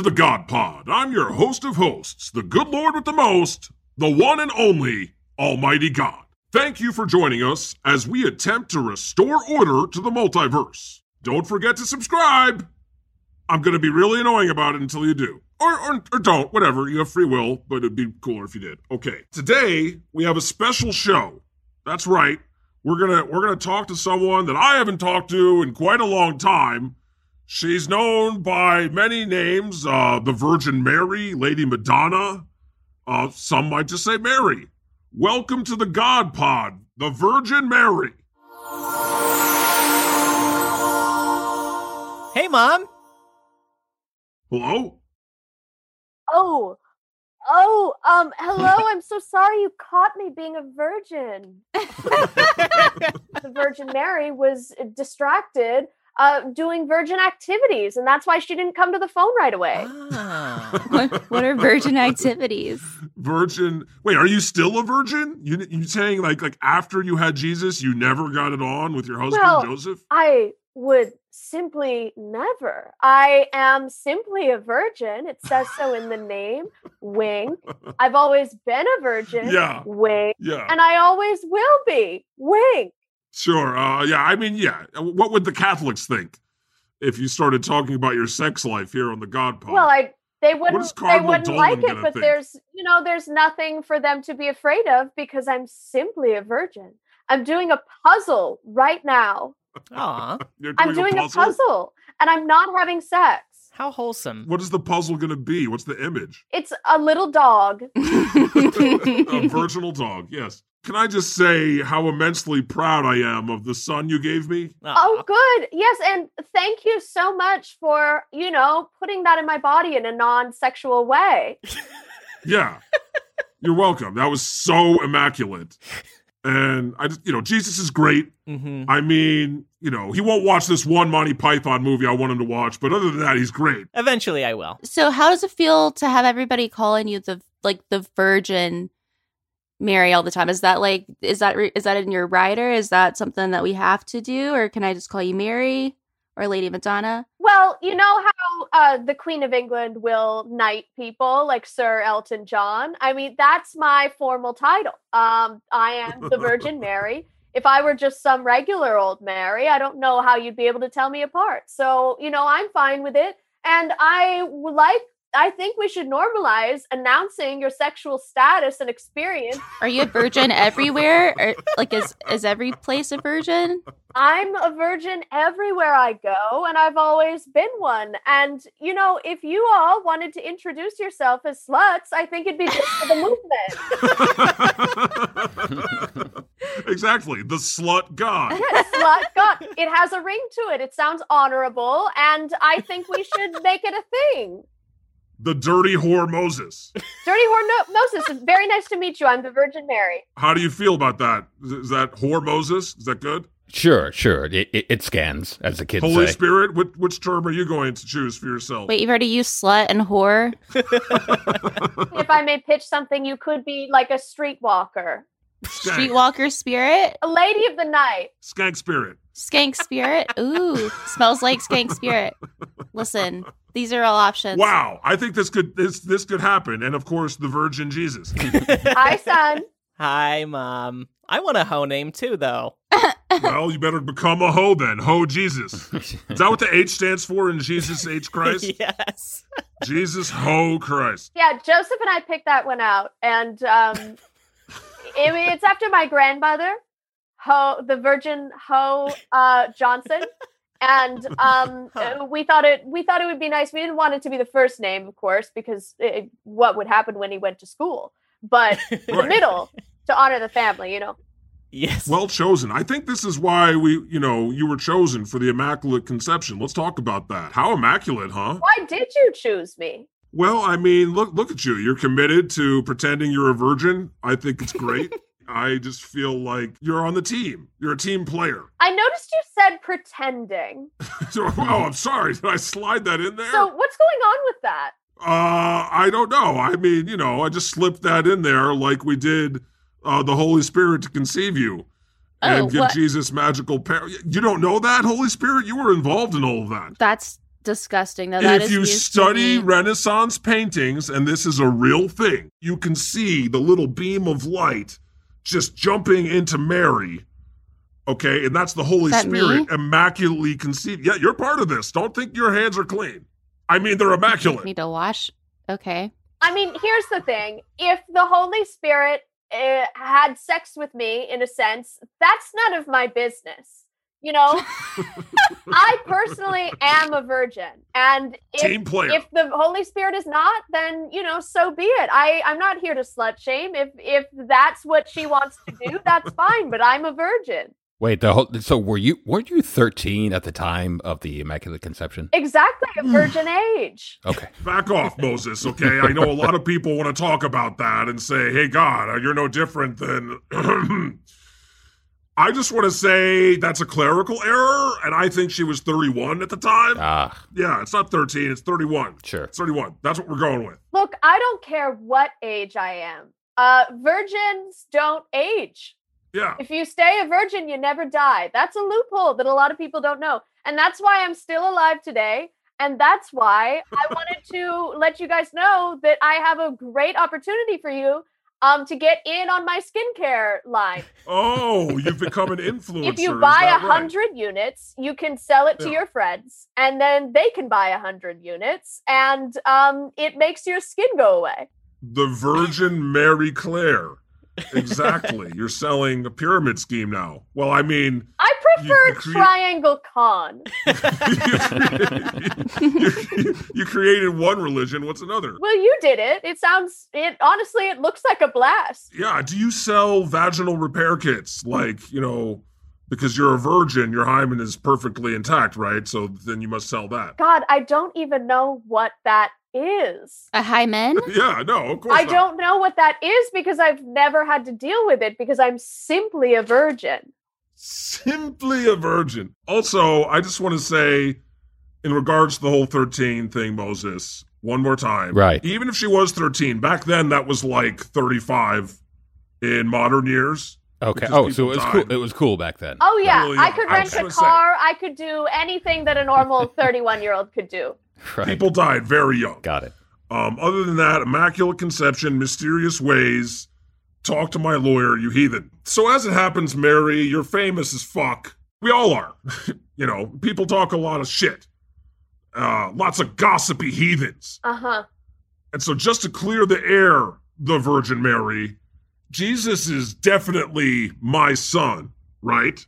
to the God Pod. I'm your host of hosts, the good Lord with the most, the one and only Almighty God. Thank you for joining us as we attempt to restore order to the multiverse. Don't forget to subscribe. I'm going to be really annoying about it until you do. Or, or, or don't, whatever. You have free will, but it'd be cooler if you did. Okay. Today, we have a special show. That's right. We're going to we're going to talk to someone that I haven't talked to in quite a long time. She's known by many names, uh, the Virgin Mary, Lady Madonna. Uh, some might just say Mary. Welcome to the God Pod, the Virgin Mary. Hey, Mom. Hello? Oh, oh, um, hello. I'm so sorry you caught me being a virgin. the Virgin Mary was distracted uh, doing virgin activities, and that's why she didn't come to the phone right away. Ah. what, what are virgin activities? Virgin. Wait, are you still a virgin? You you saying like like after you had Jesus, you never got it on with your husband Well, Joseph? I would simply never. I am simply a virgin. It says so in the name. Wing. I've always been a virgin. Yeah. Wing. Yeah, And I always will be. Wing. Sure. Uh, yeah, I mean, yeah. What would the Catholics think if you started talking about your sex life here on the God Pod? Well, I they wouldn't they wouldn't Dolan like it, but think? there's you know there's nothing for them to be afraid of because I'm simply a virgin. I'm doing a puzzle right now. Aw, You're I'm doing a puzzle and I'm not having sex. How wholesome. What is the puzzle going to be? What's the image? It's a little dog. a virginal dog. Yes. Can I just say how immensely proud I am of the son you gave me? Aw. Oh, good. Yes, and thank you so much for, you know, putting that in my body in a non-sexual way. Yeah. You're welcome. That was so immaculate. And I just, you know, Jesus is great. Mhm. I mean, you know, he won't watch this one Monty Python movie I want him to watch, but other than that, he's great. Eventually, I will. so, how does it feel to have everybody calling you the like the Virgin Mary all the time? Is that like is that re- is that in your rider? Is that something that we have to do, or can I just call you Mary or Lady Madonna? Well, you know how uh, the Queen of England will knight people like Sir Elton John? I mean, that's my formal title. Um, I am the Virgin Mary. If I were just some regular old Mary, I don't know how you'd be able to tell me apart. So, you know, I'm fine with it. And I like, I think we should normalize announcing your sexual status and experience. Are you a virgin everywhere? Or like is is every place a virgin? I'm a virgin everywhere I go, and I've always been one. And, you know, if you all wanted to introduce yourself as sluts, I think it'd be good for the movement. exactly. The slut god. Yeah, slut God. It has a ring to it. It sounds honorable, and I think we should make it a thing. The dirty whore Moses. Dirty Whore no- Moses, very nice to meet you. I'm the Virgin Mary. How do you feel about that? Is, is that whore Moses? Is that good? Sure, sure. It, it, it scans, as the kids Holy say. Spirit? Which, which term are you going to choose for yourself? Wait, you've already used slut and whore. If I may pitch something, you could be like a streetwalker, Skank. Streetwalker spirit, a lady of the night. Skank spirit. skank spirit. Ooh, smells like skank spirit. Listen, these are all options. Wow, I think this could this this could happen, and of course, the Virgin Jesus. Hi, son. Hi, Mom. I want a hoe name too, though. well, you better become a hoe then, hoe Jesus. Is that what the H stands for in Jesus H Christ? yes. Jesus hoe Christ. Yeah, Joseph and I picked that one out, and um, I mean, it's after my grandmother, Ho, the Virgin Ho uh, Johnson, and um, Huh. we thought it we thought it would be nice. We didn't want it to be the first name, of course, because it, what would happen when he went to school, but the middle to honor the family, you know. Yes. Well chosen. I think this is why we, you know, you were chosen for the Immaculate Conception. Let's talk about that. How immaculate, huh? Why did you choose me? Well, I mean, look look at you. You're committed to pretending you're a virgin. I think it's great. I just feel like you're on the team. You're a team player. I noticed you said pretending. Oh, I'm sorry. Did I slide that in there? So what's going on with that? Uh, I don't know. I mean, you know, I just slipped that in there like we did uh, the Holy Spirit to conceive you and Oh, give what- Jesus magical power. You don't know that, Holy Spirit? You were involved in all of that. That's disgusting. Now that if is you study me. Renaissance paintings, and this is a real thing, you can see the little beam of light just jumping into Mary. Okay, and that's the Holy that Spirit me? immaculately conceived. Yeah, you're part of this. Don't think your hands are clean. I mean, they're immaculate. need to wash. Okay. I mean, here's the thing: if the Holy Spirit uh, had sex with me, in a sense, that's none of my business. You know, I personally am a virgin, and if Team player. if the Holy Spirit is not, then you know, so be it. I I'm not here to slut shame. If if that's what she wants to do, that's fine. But I'm a virgin. Wait, the whole, so were you weren't you 13 at the time of the Immaculate Conception? Exactly, a virgin age. Okay. Back off, Moses, okay? I know a lot of people want to talk about that and say, hey, God, uh, you're no different than. I just want to say that's a clerical error, and I think she was 31 at the time. Ah, yeah, it's not 13, it's 31. sure. It's 31. That's what we're going with. Look, I don't care what age I am. Uh, virgins don't age. Yeah. If you stay a virgin, you never die. That's a loophole that a lot of people don't know. And that's why I'm still alive today. And that's why I wanted to let you guys know that I have a great opportunity for you um, to get in on my skincare line. Oh, you've become an influencer. if you buy a that right? hundred units, you can sell it to Yeah. your friends, and then they can buy a hundred units, and um, it makes your skin go away. The Virgin Mary Claire. Exactly. You're selling a pyramid scheme now. Well, I mean, I prefer you create- Triangle Con. you, you created one religion. What's another? Well, you did it. It sounds. It honestly, it looks like a blast. Yeah. Do you sell vaginal repair kits? Like, you know, because you're a virgin, your hymen is perfectly intact, right? So then you must sell that. God, I don't even know what that is. A hymen? Yeah, no, of course. I not. don't know what that is because I've never had to deal with it because I'm simply a virgin. Simply a virgin. Also, I just want to say, in regards to the whole 13 thing, Moses, one more time. Right. Even if she was 13, back then that was like 35 in modern years. Okay. Oh, so it was died. cool. It was cool back then. Oh yeah, Well, I could rent was a car. I could do anything that a normal 31 year old could do. Right. People died very young. Got it. Um, other than that, immaculate conception, mysterious ways. Talk to my lawyer, you heathen. So as it happens, Mary, you're famous as fuck. We all are. you know, people talk a lot of shit. Uh, lots of gossipy heathens. Uh huh. And so just to clear the air, the Virgin Mary, Jesus is definitely my son, right?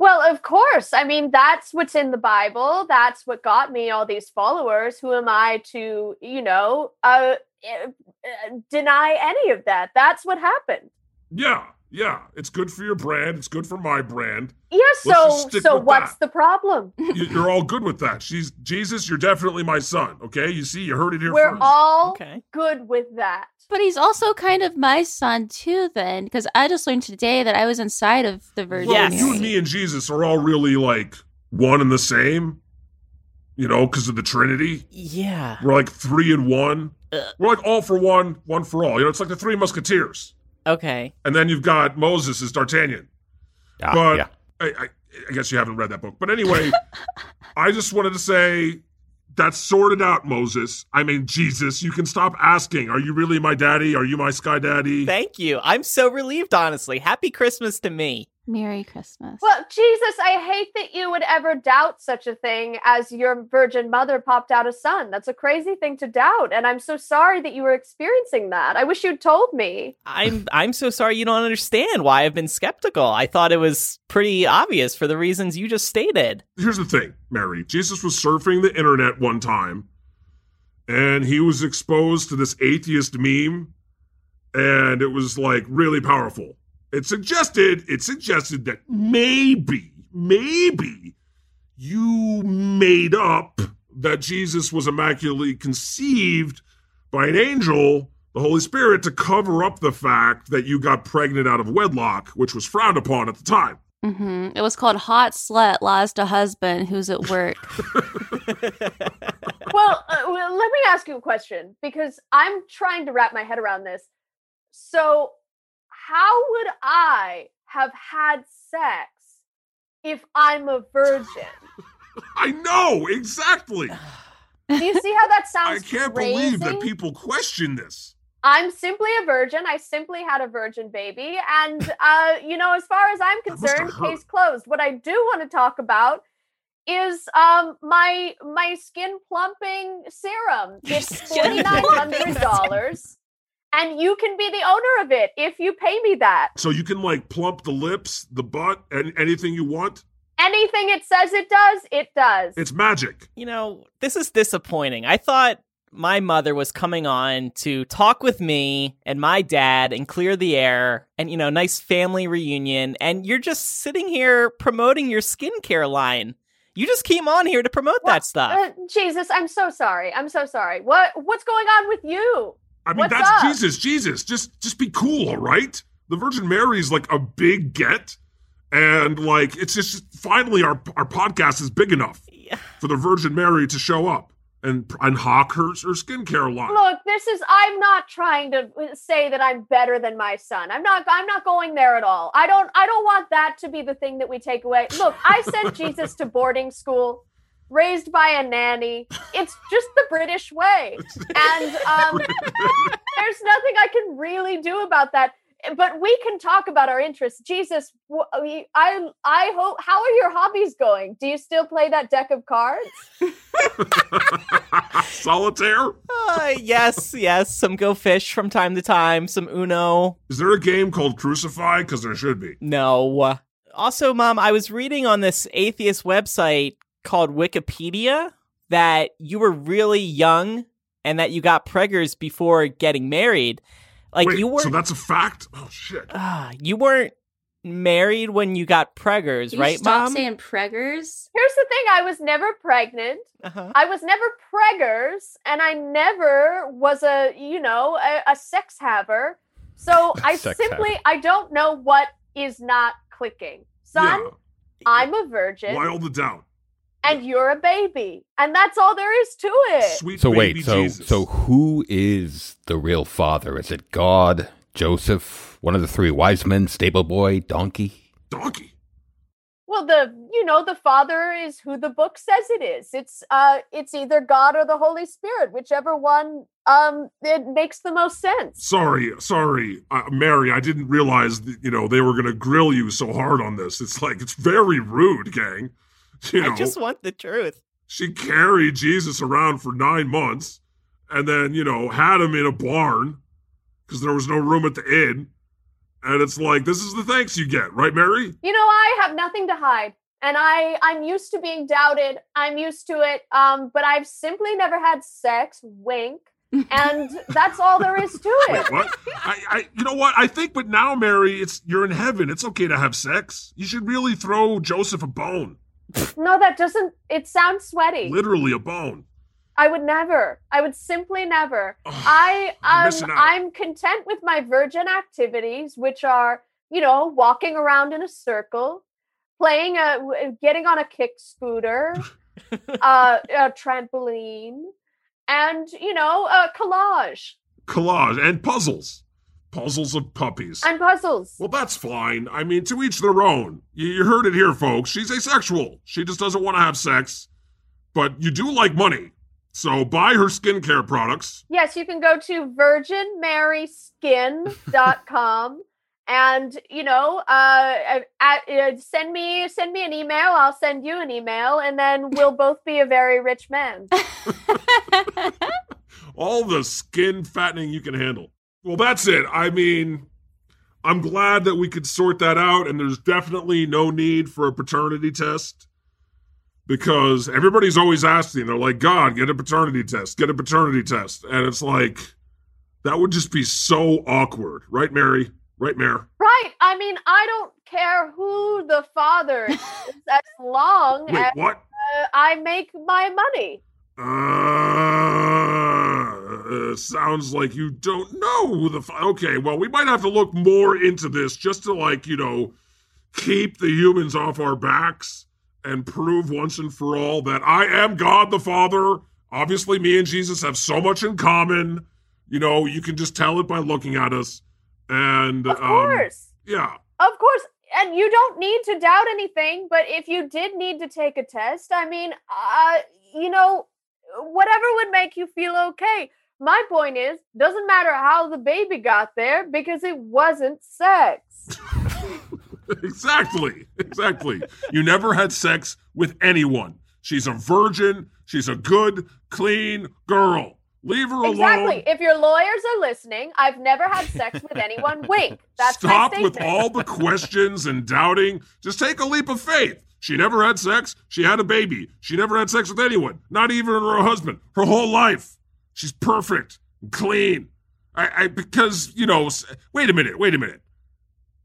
Well, of course. I mean, that's what's in the Bible. That's what got me all these followers. Who am I to, you know, uh, eh, uh, deny any of that? That's what happened. Yeah, yeah. It's good for your brand. It's good for my brand. Yeah. So, so what's that. the problem? You- You're all good with that. She's Jesus. You're definitely my son. Okay. You see, you heard it here We're first. all Okay. good with that. But he's also kind of my son too, then, because I just learned today that I was inside of the Virgin Well, Yes. you and me and Jesus are all really like one and the same. You know, because of the Trinity. Yeah. We're like three and one. Ugh. We're like all for one, one for all. You know, it's like the three Musketeers. Okay. And then you've got Moses as D'Artagnan. Ah, But yeah. I, I, I guess you haven't read that book. But anyway, I just wanted to say that's sorted out, Moses. I mean, Jesus, you can stop asking, are you really my daddy? Are you my sky daddy? Thank you. I'm so relieved, honestly. Happy Christmas to me. Merry Christmas. Well, Jesus, I hate that you would ever doubt such a thing as your virgin mother popped out a son. That's a crazy thing to doubt. And I'm so sorry that you were experiencing that. I wish you'd told me. I'm I'm so sorry you don't understand why I've been skeptical. I thought it was pretty obvious for the reasons you just stated. Here's the thing, Mary. Jesus was surfing the internet one time and he was exposed to this atheist meme and it was like really powerful. It suggested, it suggested that maybe, maybe you made up that Jesus was immaculately conceived by an angel, the Holy Spirit, to cover up the fact that you got pregnant out of wedlock, which was frowned upon at the time. hmm It was called Hot Slut Lost a Husband Who's at Work. well, uh, well, let me ask you a question because I'm trying to wrap my head around this. So, how would I have had sex if I'm a virgin? I know exactly. Do you see how that sounds? I can't crazy? believe that people question this. I'm simply a virgin. I simply had a virgin baby. And, uh, you know, as far as I'm That must have concerned, case closed. What I do want to talk about is um my my skin plumping serum. It's skin forty nine hundred dollars. And you can be the owner of it if you pay me that. So you can like plump the lips, the butt, and anything you want. Anything it says it does, it does. It's magic. You know, this is disappointing. I thought my mother was coming on to talk with me and my dad and clear the air and, you know, nice family reunion. And you're just sitting here promoting your skincare line. You just came on here to promote Well, that stuff. Uh, Jesus, I'm so sorry. I'm so sorry. What what's going on with you? I mean, What's that's up? Jesus. Jesus, just just be cool, all right? The Virgin Mary's like a big get, and like it's just finally our our podcast is big enough Yeah. for the Virgin Mary to show up and and hawk her her skincare line. Look, this is I'm not trying to say that I'm better than my son. I'm not I'm not going there at all. I don't I don't want that to be the thing that we take away. Look, I sent Jesus to boarding school, raised by a nanny. It's just the British way. And um there's nothing I can really do about that. But we can talk about our interests. Jesus, I I hope how are your hobbies going? Do you still play that deck of cards? Solitaire? Uh, yes, yes. Some Go Fish from time to time. Some Uno. Is there a game called Crucify? Because there should be. No. Also, Mom, I was reading on this atheist website called Wikipedia that you were really young and that you got preggers before getting married. Like Wait, you weren't so that's a fact? Oh shit. Ah, you weren't married when you got preggers, Can you right, stop Mom? saying preggers? Here's the thing, I was never pregnant. uh-huh. I was never preggers, and I never was a, you know, a, a sex haver. So I Sex simply, haver. I don't know what is not clicking. Son, yeah. I'm a virgin, Wild it down. And you're a baby, and that's all there is to it. Sweet So baby wait, so Jesus. so who is the real father? Is it God, Joseph, one of the three wise men, stable boy, donkey? donkey. Well, the, you know, the Father is who the book says it is. It's, uh, it's either God or the Holy Spirit, whichever one, um, it makes the most sense. Sorry, sorry, uh, Mary. I didn't realize that, you know they were gonna grill you so hard on this. It's like it's very rude, gang. You know, I just want the truth. she carried Jesus around for nine months, and then you know had him in a barn because there was no room at the inn. And it's like this is the thanks you get, right, Mary? you know i have nothing to hide and i i'm used to being doubted i'm used to it um but i've simply never had sex wink and that's all there is to Wait, it what? I, I, you know what? I think, but now, Mary, it's you're in heaven. It's okay to have sex. You should really throw Joseph a bone, no that doesn't it sounds sweaty. Literally a bone. i would never i would simply never. Ugh, I um, I'm content with my virgin activities which are you know walking around in a circle playing a getting on a kick scooter uh, a trampoline and you know a collage. Collage and puzzles, puzzles of puppies. and puzzles Well, that's fine. I mean, to each their own. You, you heard it here, folks. She's asexual. She just doesn't want to have sex. But you do like money. So buy her skincare products. Yes, you can go to virginmaryskin.com and you know, uh, at, uh, send me send me an email. I'll send you an email, and then we'll both be a very rich man. All the skin fattening you can handle. Well, that's it. I mean, I'm glad that we could sort that out, and there's definitely no need for a paternity test. Because everybody's always asking, they're like, God, get a paternity test, get a paternity test. And it's like, that would just be so awkward. Right, Mary? Right, Mare? Right? I mean, I don't care who the father is, as long Wait, as what? uh, I make my money. Uh, sounds like you don't know the. F- okay, well, we might have to look more into this just to, like, you know, keep the humans off our backs and prove once and for all that I am God the Father. Obviously, me and Jesus have so much in common. You know, you can just tell it by looking at us. And, Of um, course. yeah. Of course. and you don't need to doubt anything, but if you did need to take a test, I mean, uh, you know, whatever would make you feel okay. My point is, doesn't matter how the baby got there because it wasn't sex. exactly. Exactly. You never had sex with anyone. She's a virgin. She's a good, clean girl. Leave her alone. Exactly. If your lawyers are listening, I've never had sex with anyone. Wink. That's Stop with all the questions and doubting. Just take a leap of faith. She never had sex. She had a baby. She never had sex with anyone, not even her husband, her whole life. She's perfect and clean. I, I because you know. Wait a minute. Wait a minute.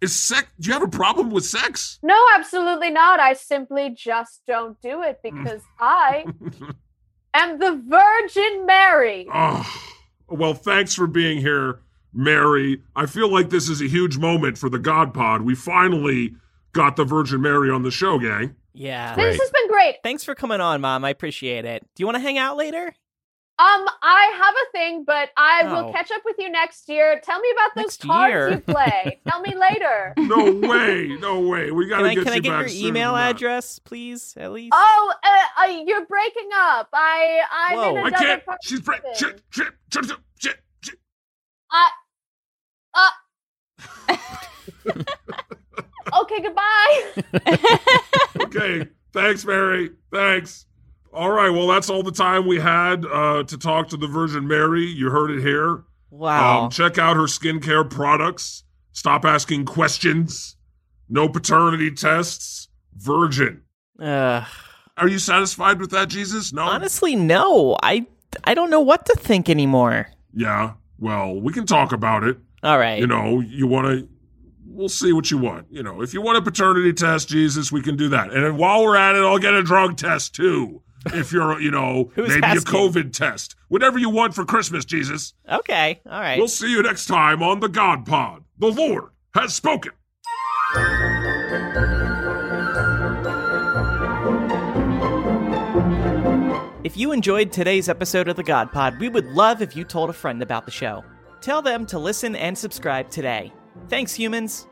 Is sex? Do you have a problem with sex? No, absolutely not. I simply just don't do it Mm. because I am the Virgin Mary. Oh, well, thanks for being here, Mary. I feel like this is a huge moment for the God Pod. We finally got the Virgin Mary on the show, gang. Yeah. Great. This has been great. Thanks for coming on, Mom. I appreciate it. Do you want to hang out later? Um, I have a thing, but I Oh. will catch up with you next year. Tell me about those Next cards year? you play. Tell me later. No way, no way. We gotta Can I, get can you I get back your email address, please, at least? Oh, uh, uh, you're breaking up. I, I'm Whoa. in I another can't. part She's of break. the Shit, shit, shit, shit, shit, shit. Okay, goodbye. Okay. Thanks, Mary. Thanks. All right. Well, that's all the time we had uh, to talk to the Virgin Mary. You heard it here. wow. Um, check out her skincare products. Stop asking questions. No paternity tests. Virgin. Are you satisfied with that, Jesus? No. honestly, no. I I don't know what to think anymore. Yeah. Well, we can talk about it. All right. You know, you want to. We'll see what you want. You know, if you want a paternity test, Jesus, we can do that. And while we're at it, I'll get a drug test too. If you're, you know, maybe asking? a COVID test. Whatever you want for Christmas, Jesus. okay. All right. We'll see you next time on the God Pod. The Lord has spoken. If you enjoyed today's episode of the God Pod, we would love if you told a friend about the show. Tell them to listen and subscribe today. Thanks, humans.